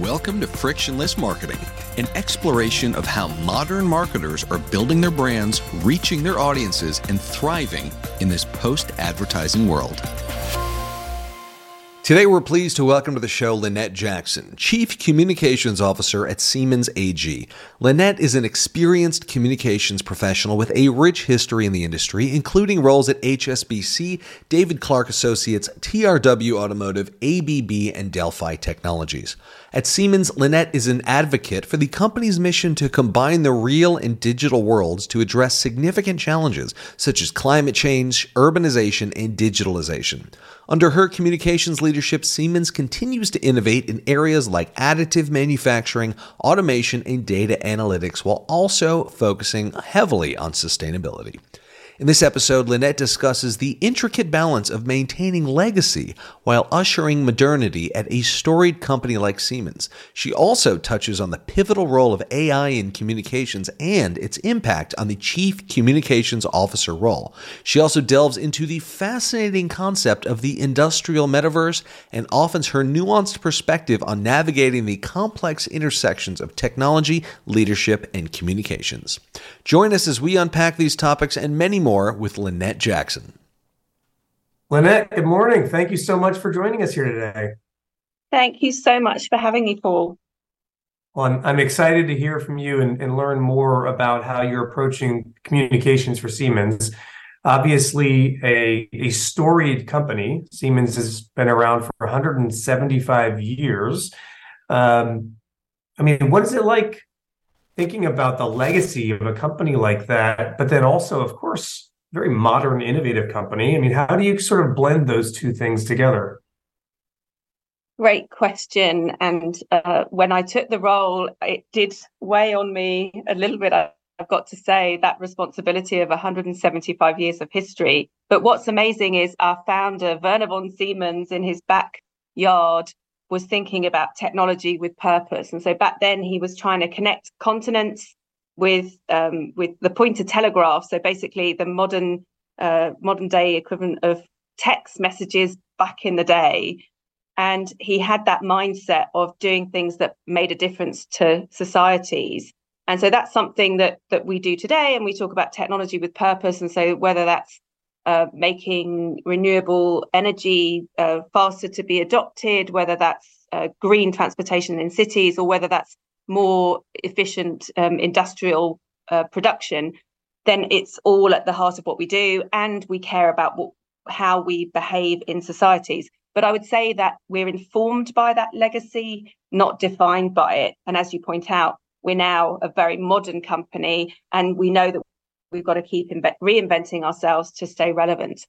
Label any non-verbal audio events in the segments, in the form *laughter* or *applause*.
Welcome to Frictionless Marketing, an exploration of how modern marketers are building their brands, reaching their audiences, and thriving in this post advertising world. Today, we're pleased to welcome to the show Lynette Jackson, Chief Communications Officer at Siemens AG. Lynette is an experienced communications professional with a rich history in the industry, including roles at HSBC, David Clarke Associates, TRW Automotive, ABB, and Delphi Technologies. At Siemens, Lynette is an advocate for the company's mission to combine the real and digital worlds to address significant challenges such as climate change, urbanization, and digitalization. Under her communications leadership, Siemens continues to innovate in areas like additive manufacturing, automation, and data analytics while also focusing heavily on sustainability. In this episode, Lynette discusses the intricate balance of maintaining legacy while ushering modernity at a storied company like Siemens. She also touches on the pivotal role of AI in communications and its impact on the Chief Communications Officer role. She also delves into the fascinating concept of the industrial metaverse and offers her nuanced perspective on navigating the complex intersections of technology, leadership, and communications. Join us as we unpack these topics and many more more with Lynette Jackson. Lynette, good morning. Thank you so much for joining us here today. Thank you so much for having me, Paul. Well, I'm, I'm excited to hear from you and, and learn more about how you're approaching communications for Siemens. Obviously, a, a storied company. Siemens has been around for 175 years. Um, I mean, what is it like thinking about the legacy of a company like that, but then also, of course, very modern, innovative company. I mean, how do you sort of blend those two things together? Great question. And uh, when I took the role, it did weigh on me a little bit. I've got to say that responsibility of 175 years of history. But what's amazing is our founder, Werner von Siemens, in his backyard was thinking about technology with purpose. And so back then he was trying to connect continents with um, with the pointer telegraph. So basically the modern uh, modern day equivalent of text messages back in the day. And he had that mindset of doing things that made a difference to societies. And so that's something that that we do today. And we talk about technology with purpose. And so whether that's uh, making renewable energy uh, faster to be adopted, whether that's uh, green transportation in cities or whether that's more efficient um, industrial uh, production, then it's all at the heart of what we do, and we care about what, how we behave in societies. But I would say that we're informed by that legacy, not defined by it. And as you point out, we're now a very modern company, and we know that we've got to keep inve- reinventing ourselves to stay relevant.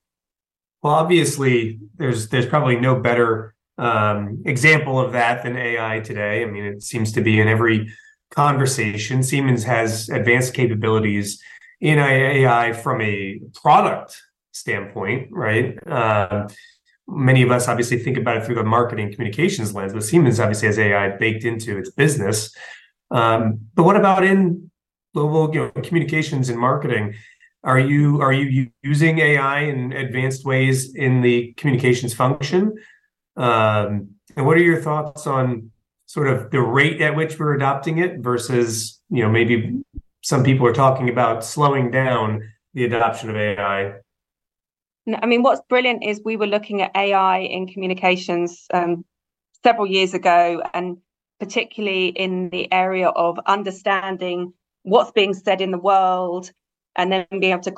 Well, obviously, there's there's probably no better um, example of that than AI today. I mean, it seems to be in every conversation. Siemens has advanced capabilities in AI from a product standpoint, right? Uh, many of us obviously think about it through the marketing communications lens, but Siemens obviously has AI baked into its business. Um, but what about in global you know, communications and marketing? Are you are you using AI in advanced ways in the communications function? Um, and what are your thoughts on sort of the rate at which we're adopting it versus you know maybe some people are talking about slowing down the adoption of AI? I mean, what's brilliant is we were looking at AI in communications um, several years ago, and particularly in the area of understanding what's being said in the world and then being able to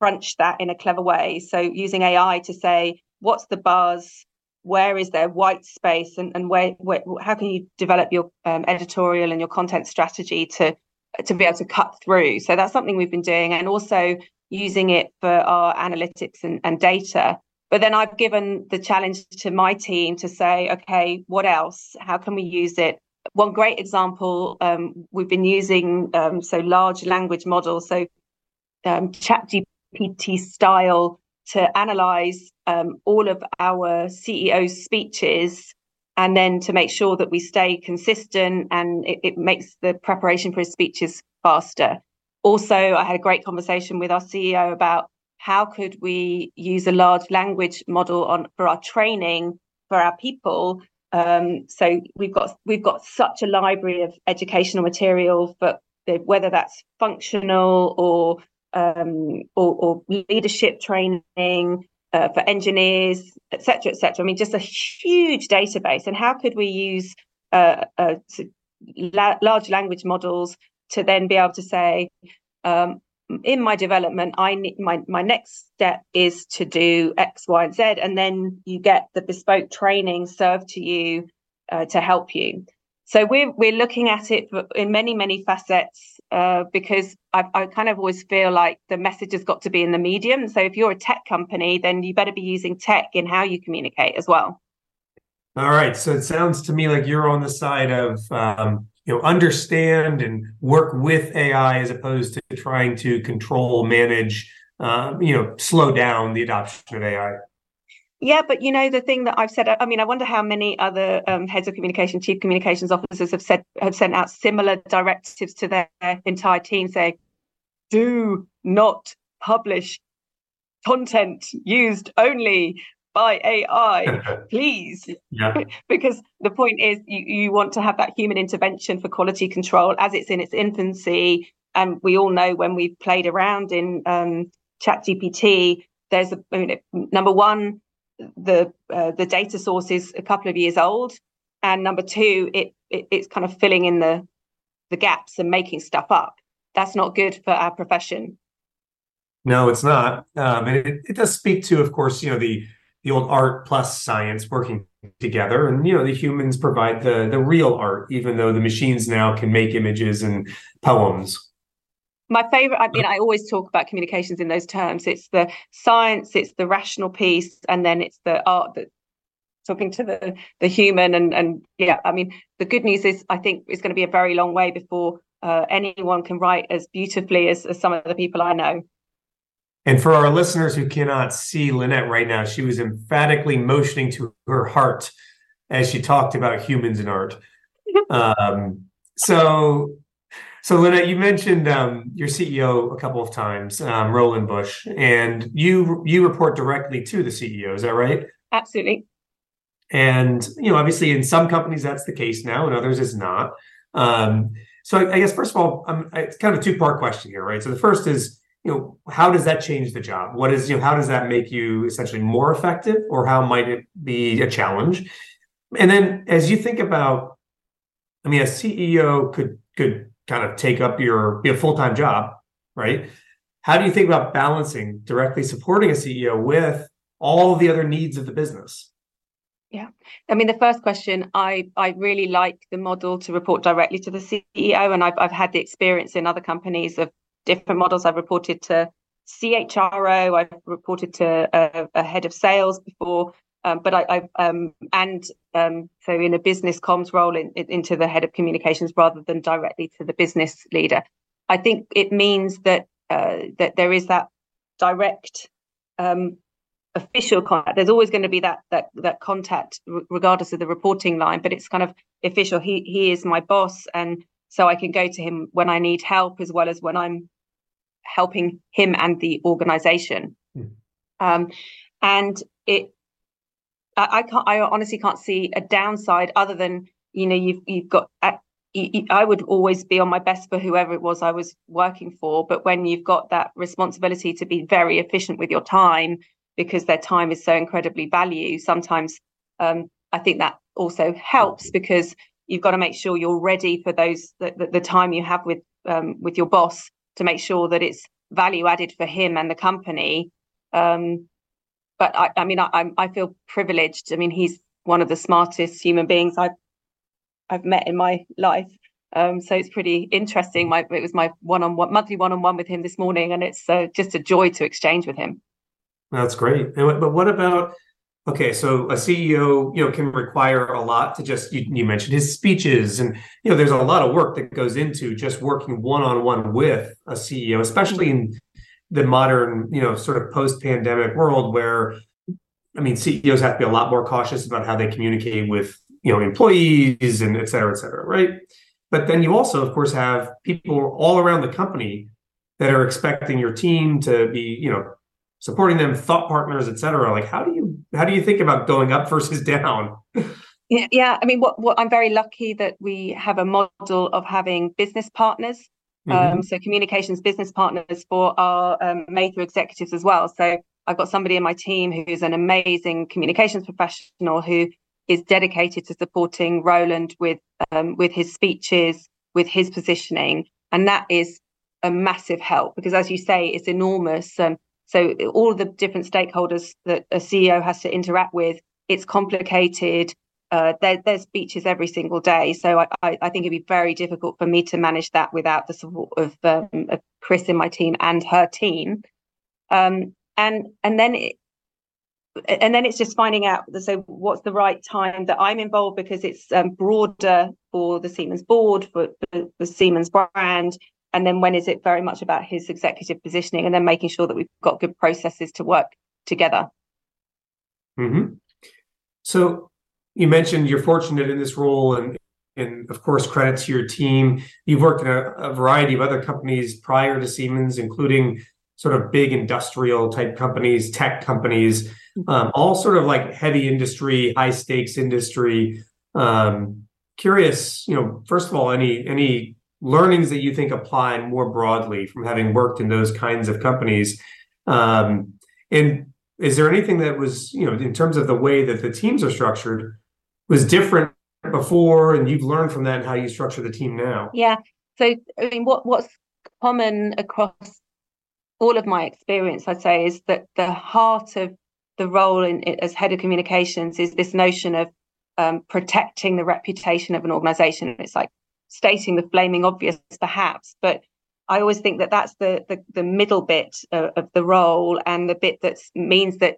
crunch that in a clever way. So using AI to say, what's the buzz? Where is there white space? And, and where, where how can you develop your um, editorial and your content strategy to, to be able to cut through? So that's something we've been doing. And also using it for our analytics and, and data. But then I've given the challenge to my team to say, okay, what else? How can we use it one great example um, we've been using um, so large language models, so um, ChatGPT style to analyze um, all of our CEO's speeches and then to make sure that we stay consistent and it, it makes the preparation for his speeches faster. Also, I had a great conversation with our CEO about how could we use a large language model on for our training for our people Um, so we've got we've got such a library of educational material for whether that's functional or um, or, or, leadership training uh, for engineers, etc., etc. I mean, just a huge database. And how could we use uh, uh, large language models to then be able to say, um, in my development, I need my my next step is to do X, Y, and Z, and then you get the bespoke training served to you uh, to help you. So we're we're looking at it in many many facets uh, because I, I kind of always feel like the message has got to be in the medium. So if you're a tech company, then you better be using tech in how you communicate as well. All right. So it sounds to me like you're on the side of um, you know understand and work with AI as opposed to trying to control, manage, uh, you know, slow down the adoption of AI. Yeah, but you know the thing that I've said. I mean, I wonder how many other um, heads of communication, chief communications officers have said have sent out similar directives to their entire team, saying, "Do not publish content used only by AI, *laughs* please. Yeah. *laughs* because the point is, you, you want to have that human intervention for quality control as it's in its infancy. And we all know when we've played around in um, ChatGPT, there's a I mean, number one, the uh, the data source is a couple of years old, and number two, it, it it's kind of filling in the the gaps and making stuff up. That's not good for our profession. No, it's not, um, and it, it does speak to, of course, you know the the old art plus science working together. And you know the humans provide the the real art even though the machines now can make images and poems. My favorite i mean i always talk about communications in those terms. It's the science it's the rational piece and then it's the art that talking to the the human and and yeah i mean the good news is i think it's going to be a very long way before uh, anyone can write as beautifully as, as some of the people i know and for our listeners who cannot see Lynette right now, she was emphatically motioning to her heart as she talked about humans and art. *laughs* Um, so, so Lynette, you mentioned um, your CEO a couple of times, um, Roland Busch, and you you report directly to the CEO. Is that right? Absolutely. And you know, obviously, in some companies that's the case now, and others is not. Um, so, I, I, guess first of all, um, it's kind of a two part question here, right? So the first is you know how does that change the job? What is you know how does that make you essentially more effective or how might it be a challenge? And then as you think about i mean a ceo could could kind of take up your be a full-time job right? How do you think about balancing directly supporting a ceo with all the other needs of the business? Yeah. I mean the first question i i really like the model to report directly to the ceo and i've, I've had the experience in other companies of different models. I've reported to CHRO, I've reported to a, a head of sales before, um, but I, I um, and um, so in a business comms role in, in, into the head of communications rather than directly to the business leader. I think it means that uh, that there is that direct um, official contact. There's always going to be that that that contact, regardless of the reporting line. But it's kind of official. He he is my boss, and so I can go to him when I need help, as well as when I'm helping him and the organization. Mm. Um, and it, I, I, can't, I honestly can't see a downside other than you know you've you've got. Uh, I would always be on my best for whoever it was I was working for, but when you've got that responsibility to be very efficient with your time because their time is so incredibly valued, sometimes um, I think that also helps because you've got to make sure you're ready for those the, the, the time you have with um, with your boss to make sure that it's value added for him and the company. Um, but I, I mean, I, I feel privileged. I mean, he's one of the smartest human beings I've I've met in my life. Um, so it's pretty interesting. My it was my one-on-one monthly one-on-one with him this morning, and it's uh, just a joy to exchange with him. That's great. But what about Okay, so a CEO, you know, can require a lot to just you, you, mentioned his speeches, and you know, there's a lot of work that goes into just working one on one with a CEO, especially in the modern, you know, sort of post pandemic world where, I mean, CEOs have to be a lot more cautious about how they communicate with you know employees and et cetera, et cetera, right? But then you also, of course, have people all around the company that are expecting your team to be, you know, supporting them, thought partners, et cetera. Like, how do you how do you think about going up versus down? Yeah, yeah. I mean, what, what I'm very lucky that we have a model of having business partners. Mm-hmm. Um, so communications business partners for our um, major executives as well. So I've got somebody in my team who's an amazing communications professional who is dedicated to supporting Roland with um, with his speeches, with his positioning, and that is a massive help because, as you say, it's enormous. Um, so all the different stakeholders that a CEO has to interact with, it's complicated. Uh, there, there's speeches every single day, so I, I, I, think it'd be very difficult for me to manage that without the support of, um, of Chris in my team and her team. Um, and and then it, and then it's just finding out so what's the right time that I'm involved because it's um, broader for the Siemens board for, for the Siemens brand and then when is it very much about his executive positioning and then making sure that we've got good processes to work together mm-hmm. so you mentioned you're fortunate in this role and and of course credit to your team you've worked in a, a variety of other companies prior to siemens including sort of big industrial type companies tech companies um, all sort of like heavy industry, high stakes industry. Um, curious, you know, first of all, any any learnings that you think apply more broadly from having worked in those kinds of companies, um, and is there anything that was, you know, in terms of the way that the teams are structured, was different before, and you've learned from that and how you structure the team now? Yeah. So, I mean, what what's common across all of my experience, I'd say, is that the heart of the role in, as head of communications is this notion of um, protecting the reputation of an organization. It's like stating the flaming obvious, perhaps, but I always think that that's the the, the middle bit of, of the role and the bit that means that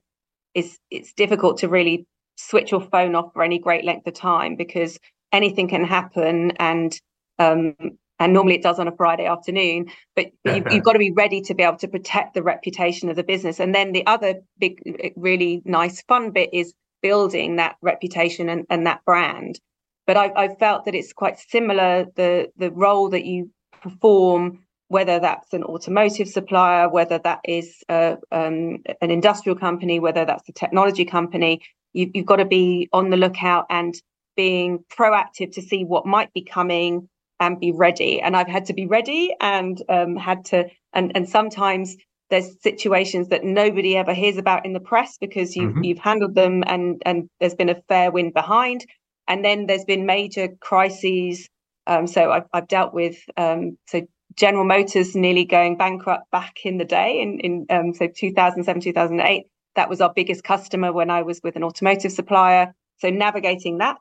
is it's it's difficult to really switch your phone off for any great length of time because anything can happen and um, and normally it does on a Friday afternoon. But, but you've, *laughs* you've, got to be ready to be able to protect the reputation of the business. And then the other big, really nice, fun bit is building that reputation and, and that brand. But I, I felt that it's quite similar the the role that you perform, whether that's an automotive supplier, whether that is uh, um, an industrial company, whether that's a technology company. You, you've got to be on the lookout and being proactive to see what might be coming and be ready. And I've had to be ready and um, had to, and, and sometimes there's situations that nobody ever hears about in the press because you've, mm-hmm. you've handled them and, and there's been a fair wind behind. And then there's been major crises. Um, so I've, I've dealt with, um, so General Motors nearly going bankrupt back in the day in, in um, so 2007, 2008. That was our biggest customer when I was with an automotive supplier. So navigating that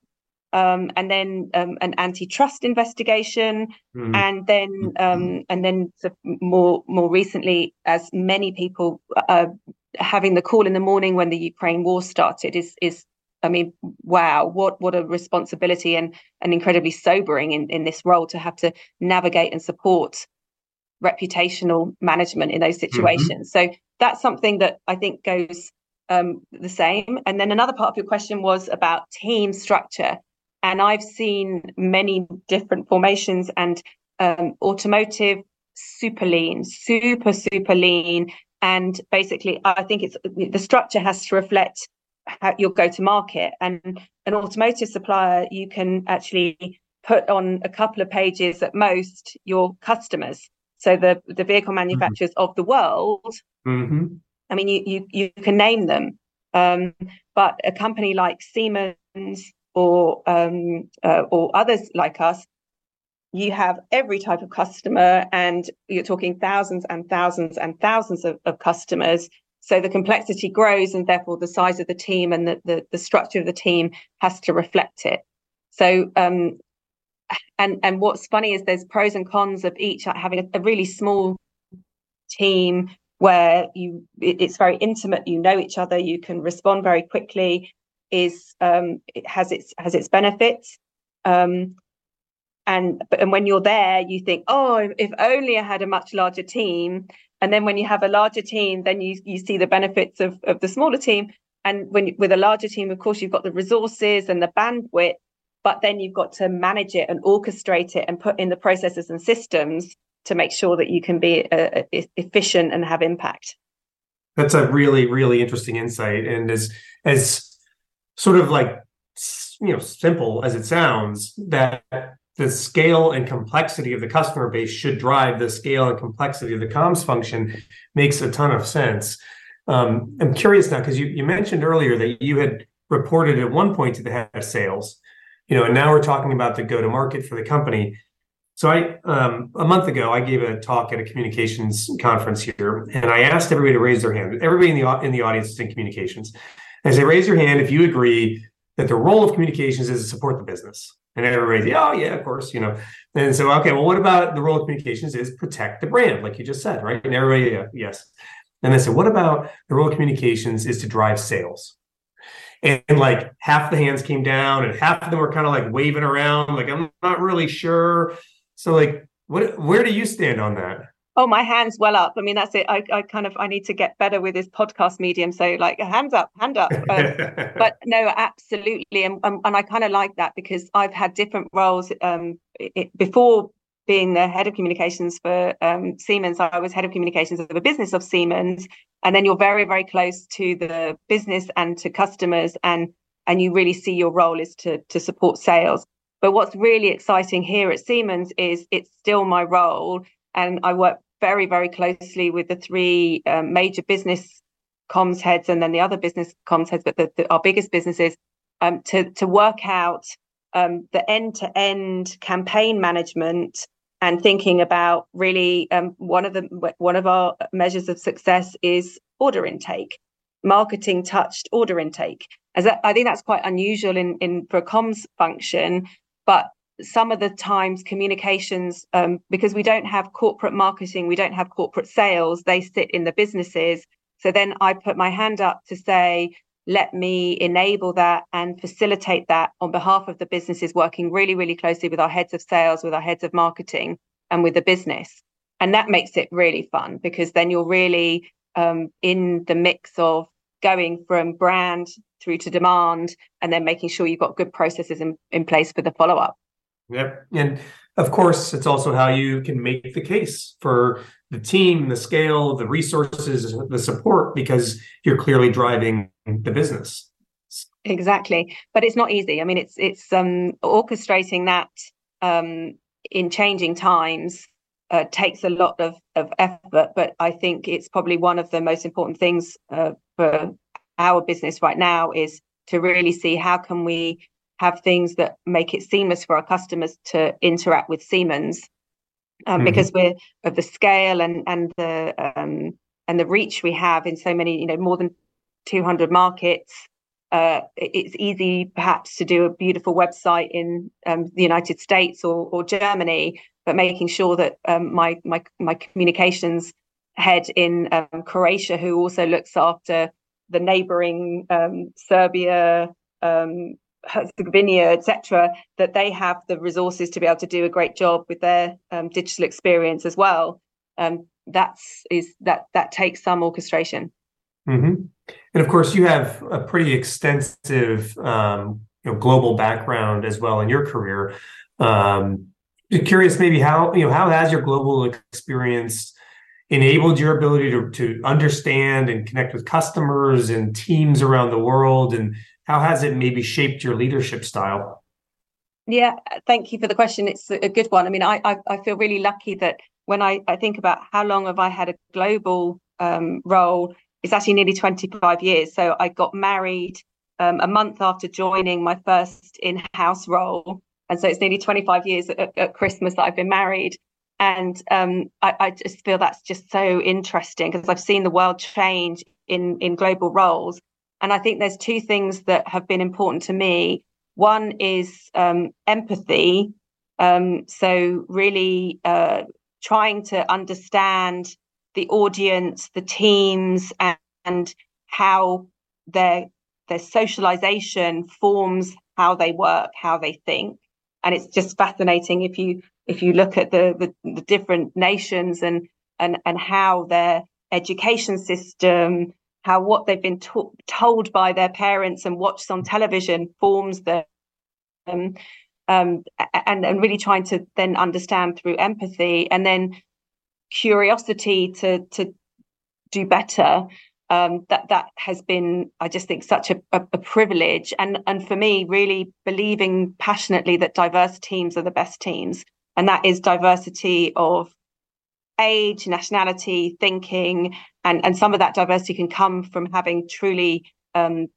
um, and then um, an antitrust investigation, mm. and then mm-hmm. um, and then more more recently, as many people uh, having the call in the morning when the Ukraine war started is is I mean, wow, what what a responsibility and and incredibly sobering in in this role to have to navigate and support reputational management in those mm-hmm. situations. Mm-hmm. So that's something that I think goes um, the same. And then another part of your question was about team structure and I've seen many different formations and um, automotive super lean, super super lean, and basically I think it's the structure has to reflect how your go to market. And an automotive supplier, you can actually put on a couple of pages at most your customers. So the the vehicle mm-hmm. manufacturers mm-hmm. of the world. Mm-hmm. I mean, you you you can name them, um, but a company like Siemens or um, uh, or others like us, you have every type of customer, and you're talking thousands and thousands and thousands of, of customers. So the complexity grows, and therefore the size of the team and the the, the structure of the team has to reflect it. So um, and and what's funny is there's pros and cons of each having a, a really small team where you it, it's very intimate you know each other you can respond very quickly is um, it has its has its benefits. Um, and and when you're there, you think, oh, if only I had a much larger team. And then when you have a larger team, then you you see the benefits of of the smaller team. And when with a larger team, of course, you've got the resources and the bandwidth, but then you've got to manage it and orchestrate it and put in the processes and systems to make sure that you can be uh, uh efficient and have impact. That's a really really interesting insight, and as as sort of like you know simple as it sounds that the scale and complexity of the customer base should drive the scale and complexity of the comms function makes a ton of sense. Um, I'm curious now because you, you mentioned earlier that you had reported at one point to the head of sales, you know, and now we're talking about the go to market for the company. So I um, a month ago I gave a talk at a communications conference here, and I asked everybody to raise their hand. Everybody in the in the audience is in communications. And I say, raise your hand if you agree that the role of communications is to support the business. And everybody's, oh yeah, of course, you know. And so, okay, well, what about the role of communications is protect the brand, like you just said, right? And everybody, yeah, yes. And I said, what about the role of communications is to drive sales? And, and, like half the hands came down, and half of them were kind of like waving around, like I'm not really sure. So, like, what? Where do you stand on that? Oh, my hands well up. I mean, that's it. I, I kind of I need to get better with this podcast medium. So like hands up, hand up. *laughs* Um, but no, absolutely, and and, and I kind of like that because I've had different roles. Um, it, before being the head of communications for um, Siemens, I was head of communications of the business of Siemens, and then you're very very close to the business and to customers, and and you really see your role is to to support sales. But what's really exciting here at Siemens is it's still my role and I work very, very closely with the three um, major business comms heads and then the other business comms heads, but the, the, our biggest businesses um, to to work out um, the end to end campaign management and thinking about really um, one of the one of our measures of success is order intake, marketing touched order intake. As I think that's quite unusual in in for a comms function, but some of the times communications um, because we don't have corporate marketing we don't have corporate sales they sit in the businesses. So then i put my hand up to say let me enable that and facilitate that on behalf of the businesses working really really closely with our heads of sales with our heads of marketing and with the business. And that makes it really fun because then you're really um, in the mix of going from brand through to demand and then making sure you've got good processes in, in place for the follow-up Yep. And of course, it's also how you can make the case for the team, the scale, the resources, the support, because you're clearly driving the business. Exactly. But it's not easy. I mean, it's it's um orchestrating that um in changing times uh, takes a lot of, of effort, but I think it's probably one of the most important things uh, for our business right now is to really see how can we have things that make it seamless for our customers to interact with Siemens. Um, mm-hmm. Because we're of the scale and and the um, and the reach we have in so many, you know, more than 200 markets, uh, it's easy perhaps to do a beautiful website in um, the United States or, or Germany, but making sure that um, my my my communications head in um, Croatia, who also looks after the neighboring um, Serbia, um, Herzegovina, etc., that they have the resources to be able to do a great job with their um, digital experience as well. Um, that's is that that takes some orchestration. Mm-hmm. And of course, you have a pretty extensive um, you know, global background as well in your career. Um, curious, maybe how you know how has your global experience enabled your ability to to understand and connect with customers and teams around the world and how has it maybe shaped your leadership style? Yeah, thank you for the question. It's a good one. I mean, I I, I feel really lucky that when I, I think about how long have I had a global um, role, it's actually nearly 25 years. So I got married um, a month after joining my first in-house role. And so it's nearly 25 years at, at Christmas that I've been married. And um, I, I, just feel that's just so interesting because I've seen the world change in, in global roles. And I think there's two things that have been important to me. One is um, empathy. Um, so, really uh, trying to understand the audience, the teams, and, and how their their socialization forms how they work, how they think. And it's just fascinating if you if you look at the the, the different nations and and and how their education system how what they've been to- told by their parents and watched on television forms them um, um, and, and really trying to then understand through empathy and then curiosity to to do better. Um, that that has been, I just think, such a, a, a, privilege, and and for me, really believing passionately that diverse teams are the best teams, and that is diversity of age, nationality, thinking, and and some of that diversity can come from having truly um,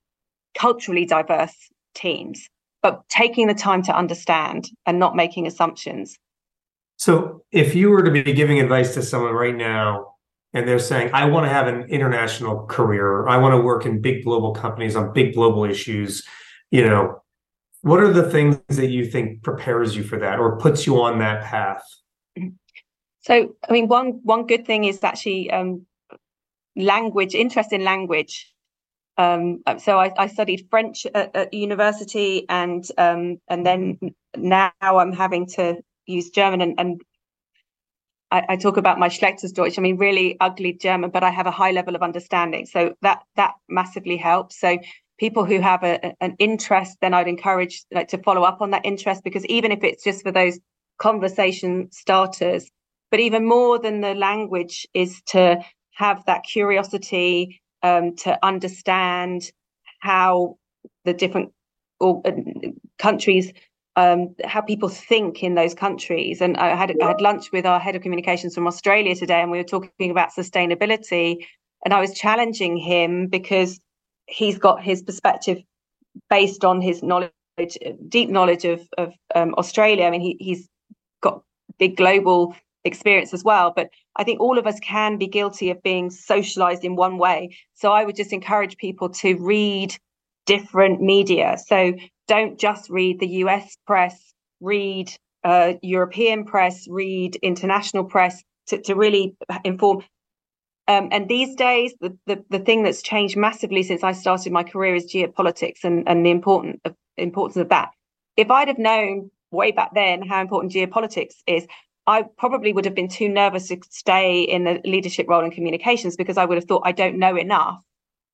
culturally diverse teams, but taking the time to understand and not making assumptions. So, if you were to be giving advice to someone right now and they're saying, I want to have an international career, I want to work in big global companies on big global issues, you know, what are the things that you think prepares you for that or puts you on that path? So, I mean, one one good thing is actually um, language, interest in language. Um, so I, I, studied French at, at university, and um, and then now I'm having to use German, and, and I, I, talk about my Deutsch. I mean, really ugly German, but I have a high level of understanding. So that that massively helps. So people who have a, an interest, then I'd encourage like to follow up on that interest because even if it's just for those conversation starters, but even more than the language is to have that curiosity um, to understand how the different or, uh, countries um, how people think in those countries. And I had I had lunch with our head of communications from Australia today, and we were talking about sustainability. And I was challenging him because he's got his perspective based on his knowledge, deep knowledge of of um, Australia. I mean, he, he's got big global experience as well. But I think all of us can be guilty of being socialized in one way. So I would just encourage people to read different media. So don't just read the US press, read uh, European press, read international press to, to really inform. Um, and these days, the, the, the thing that's changed massively since I started my career is geopolitics and, and the important importance of that. If I'd have known way back then how important geopolitics is, I probably would have been too nervous to stay in the leadership role in communications because I would have thought I don't know enough.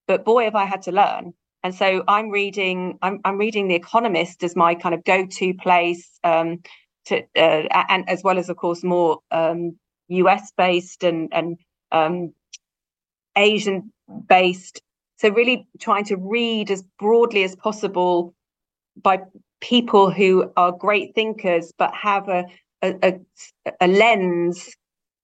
But boy, have I had to learn. And so I'm reading, I'm, I'm reading The Economist as my kind of go-to place, um, to uh, and as well as, of course, more um, US based and and um, Asian based. So really trying to read as broadly as possible by people who are great thinkers but have a a, a, a lens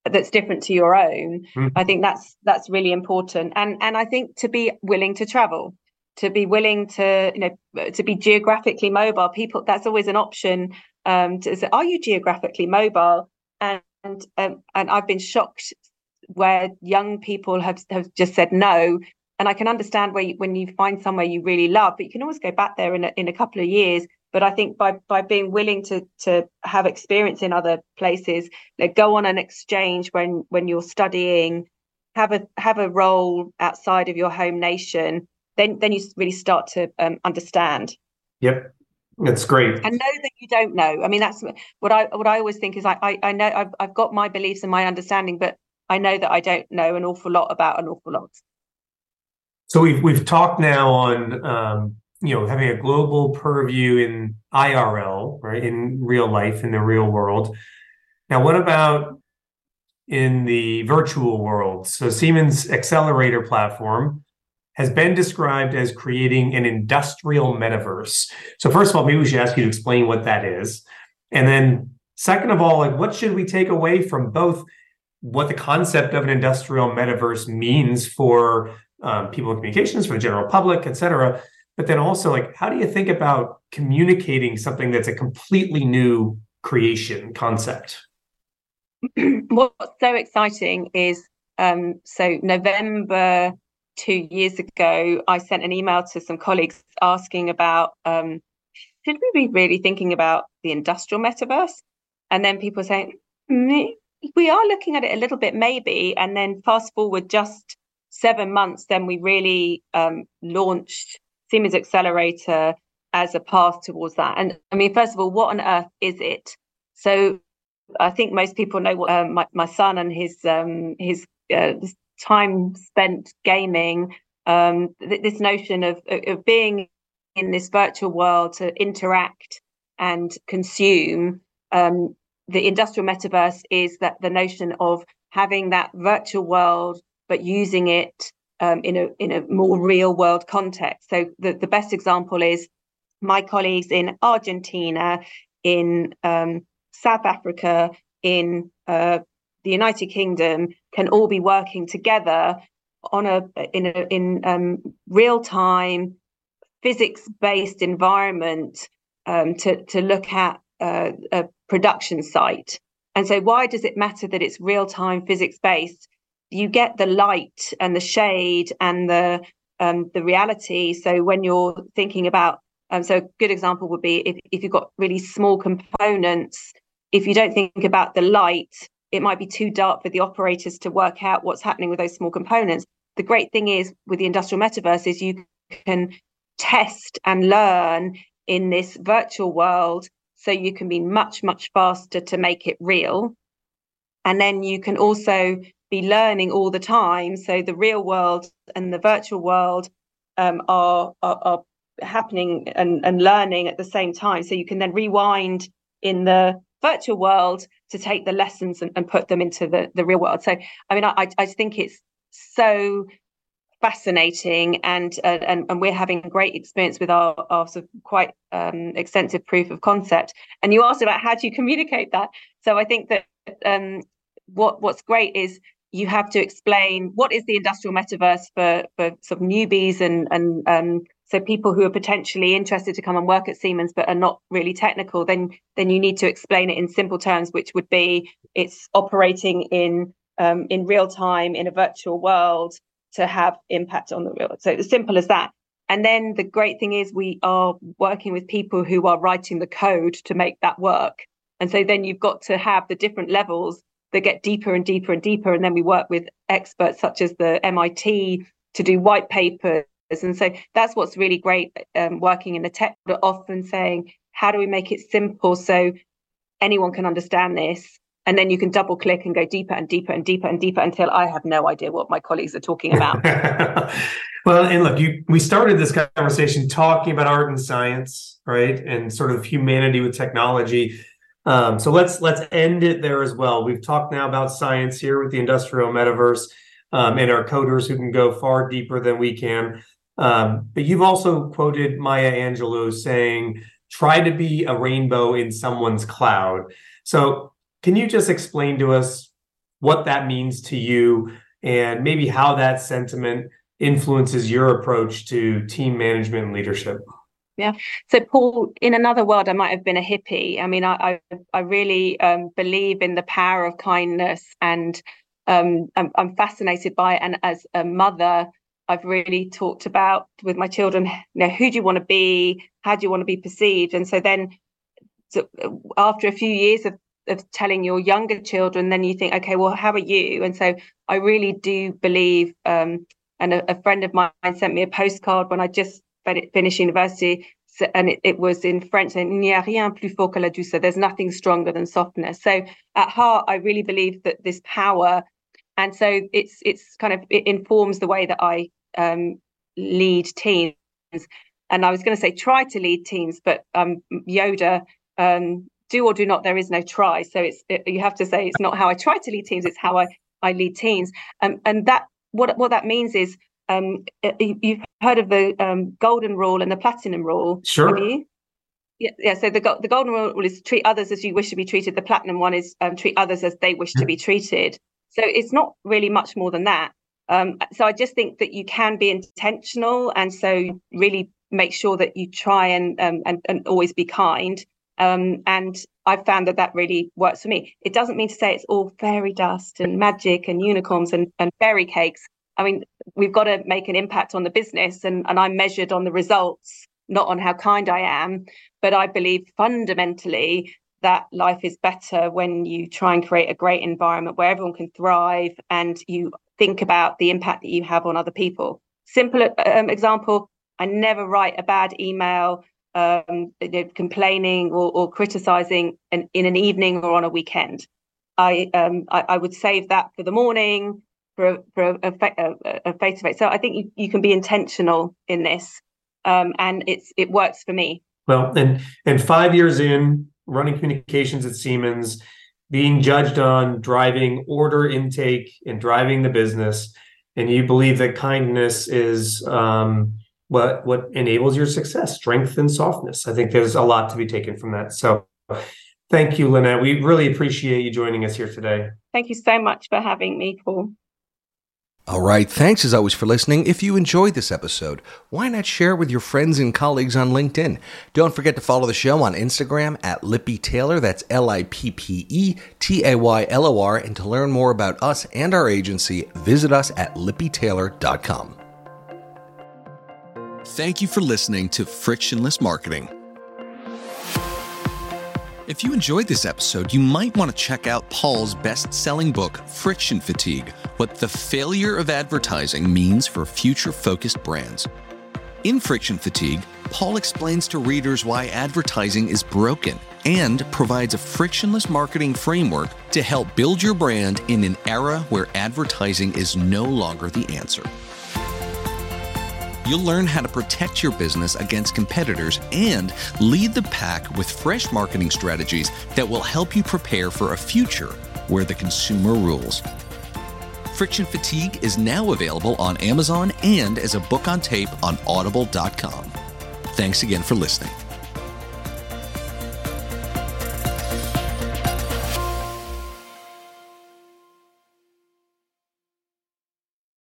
that's different to your own. Mm. I think that's that's really important, and and I think to be willing to travel to be willing to you know to be geographically mobile people that's always an option um to say are you geographically mobile and um, and i've been shocked where young people have have just said no and i can understand where you, when you find somewhere you really love but you can always go back there in a, in a couple of years but i think by by being willing to to have experience in other places like go on an exchange when when you're studying have a have a role outside of your home nation then then you really start to um, understand. Yep, that's great. And know that you don't know. I mean, that's what I what I always think is I I, I know I've I've got my beliefs and my understanding, but I know that I don't know an awful lot about an awful lot. So we've we've talked now on um, you know having a global purview in IRL, right, in real life, in the real world. Now, what about in the virtual world? So Siemens Accelerator platform has been described as creating an industrial metaverse. So, first of all, maybe we should ask you to explain what that is. And then, second of all, like what should we take away from both what the concept of an industrial metaverse means for um, people in communications, for the general public, et cetera? But then also, like, how do you think about communicating something that's a completely new creation concept? *clears throat* What's so exciting is um, so November two years ago, I sent an email to some colleagues asking about um, should we be really thinking about the industrial metaverse? And then people saying, we are looking at it a little bit, maybe. And then fast forward just seven months, then we really um, launched Siemens Accelerator as a path towards that. And I mean, first of all, what on earth is it? So I think most people know what uh, my, my son and his um, his uh, time spent gaming, um, th- this notion of, of being in this virtual world to interact and consume. Um, the industrial metaverse is that the notion of having that virtual world, but using it um, in a in a more real world context. So the, the best example is my colleagues in Argentina, in um, South Africa, in uh, the United Kingdom can all be working together on a in a in um, real time physics based environment um, to to look at uh, a production site. And so, why does it matter that it's real time physics based? You get the light and the shade and the um, the reality. So when you're thinking about, um, so a good example would be if, if you've got really small components, if you don't think about the light, it might be too dark for the operators to work out what's happening with those small components. The great thing is with the industrial metaverse is you can test and learn in this virtual world so you can be much much faster to make it real and then you can also be learning all the time. So the real world and the virtual world um, are, are, are happening and, and learning at the same time. So you can then rewind in the virtual world to take the lessons and, and put them into the, the real world. So i mean I, I think it's so fascinating and uh, and and we're having great experience with our our sort of quite um, extensive proof of concept. And you asked about how do you communicate that? So i think that um, what what's great is you have to explain what is the industrial metaverse for for sort of newbies and and um, so people who are potentially interested to come and work at Siemens but are not really technical then then you need to explain it in simple terms which would be it's operating in um, in real time in a virtual world to have impact on the real. So it's simple as that. And then the great thing is we are working with people who are writing the code to make that work. And so then you've got to have the different levels that get deeper and deeper and deeper. And then we work with experts such as the MIT to do white papers. And so that's what's really great um, working in the tech, but often saying, how do we make it simple so anyone can understand this and then you can double click and go deeper and deeper and deeper and deeper until I have no idea what my colleagues are talking about. *laughs* well, and look, you we started this conversation talking about art and science, right, and sort of humanity with technology. Um, so let's let's end it there as well. We've talked now about science here with the industrial metaverse um, and our coders who can go far deeper than we can. Um, but you've also quoted Maya Angelou saying, "Try to be a rainbow in someone's cloud." So can you just explain to us what that means to you and maybe how that sentiment influences your approach to team management and leadership? Yeah. So, Paul, in another world, I might have been a hippie. I mean, I I, I really um, believe in the power of kindness, and um, I'm, I'm fascinated by it. And as a mother, I've really talked about with my children, you know, who do you want to be? How do you want to be perceived? And so then, so after a few years of of telling your younger children, then you think, okay, well, how are you? And so I really do believe, um, and a, a, friend of mine sent me a postcard when I just finished university, and it, it was in French, and n'y a rien plus fort que la douceur. There's nothing stronger than softness. So at heart, I really believe that this power, and so it's it's kind of it informs the way that I um, lead teams. And I was going to say try to lead teams, but um, Yoda um, do or do not, there is no try. So it's it, you have to say it's not how I try to lead teams; it's how I I lead teams. Um, and that what what that means is um, you've heard of the um, golden rule and the platinum rule. Sure. Yeah, yeah. So the the golden rule is treat others as you wish to be treated. The platinum one is um, treat others as they wish to be treated. So it's not really much more than that. Um, so I just think that you can be intentional, and so really make sure that you try and um, and, and always be kind. Um, and I've found that that really works for me. It doesn't mean to say it's all fairy dust and magic and unicorns and, and fairy cakes. I mean, we've got to make an impact on the business, and, and I'm measured on the results, not on how kind I am. But I believe fundamentally that life is better when you try and create a great environment where everyone can thrive and you think about the impact that you have on other people. Simple um, example I never write a bad email um, complaining or, or criticizing an, in an evening or on a weekend. I, um, I, I would save that for the morning for for a, face to face. So I think you, you can be intentional in this, um, and it's it works for me. Well, and and five years in running communications at Siemens, being judged on driving order intake and driving the business, and you believe that kindness is um, what what enables your success, strength and softness. I think there's a lot to be taken from that. So, thank you, Lynette. We really appreciate you joining us here today. Thank you so much for having me, Paul. All right. Thanks as always for listening. If you enjoyed this episode, why not share it with your friends and colleagues on LinkedIn? Don't forget to follow the show on Instagram at Lippe Taylor. That's L I P P E T A Y L O R. And to learn more about us and our agency, visit us at lippetaylor.com. Thank you for listening to Frictionless Marketing. If you enjoyed this episode, you might want to check out Paul's best selling book, Friction Fatigue What the Failure of Advertising Means for Future Focused Brands. In Friction Fatigue, Paul explains to readers why advertising is broken and provides a frictionless marketing framework to help build your brand in an era where advertising is no longer the answer. You'll learn how to protect your business against competitors and lead the pack with fresh marketing strategies that will help you prepare for a future where the consumer rules. Friction Fatigue is now available on Amazon and as a book on tape on audible.com. Thanks again for listening.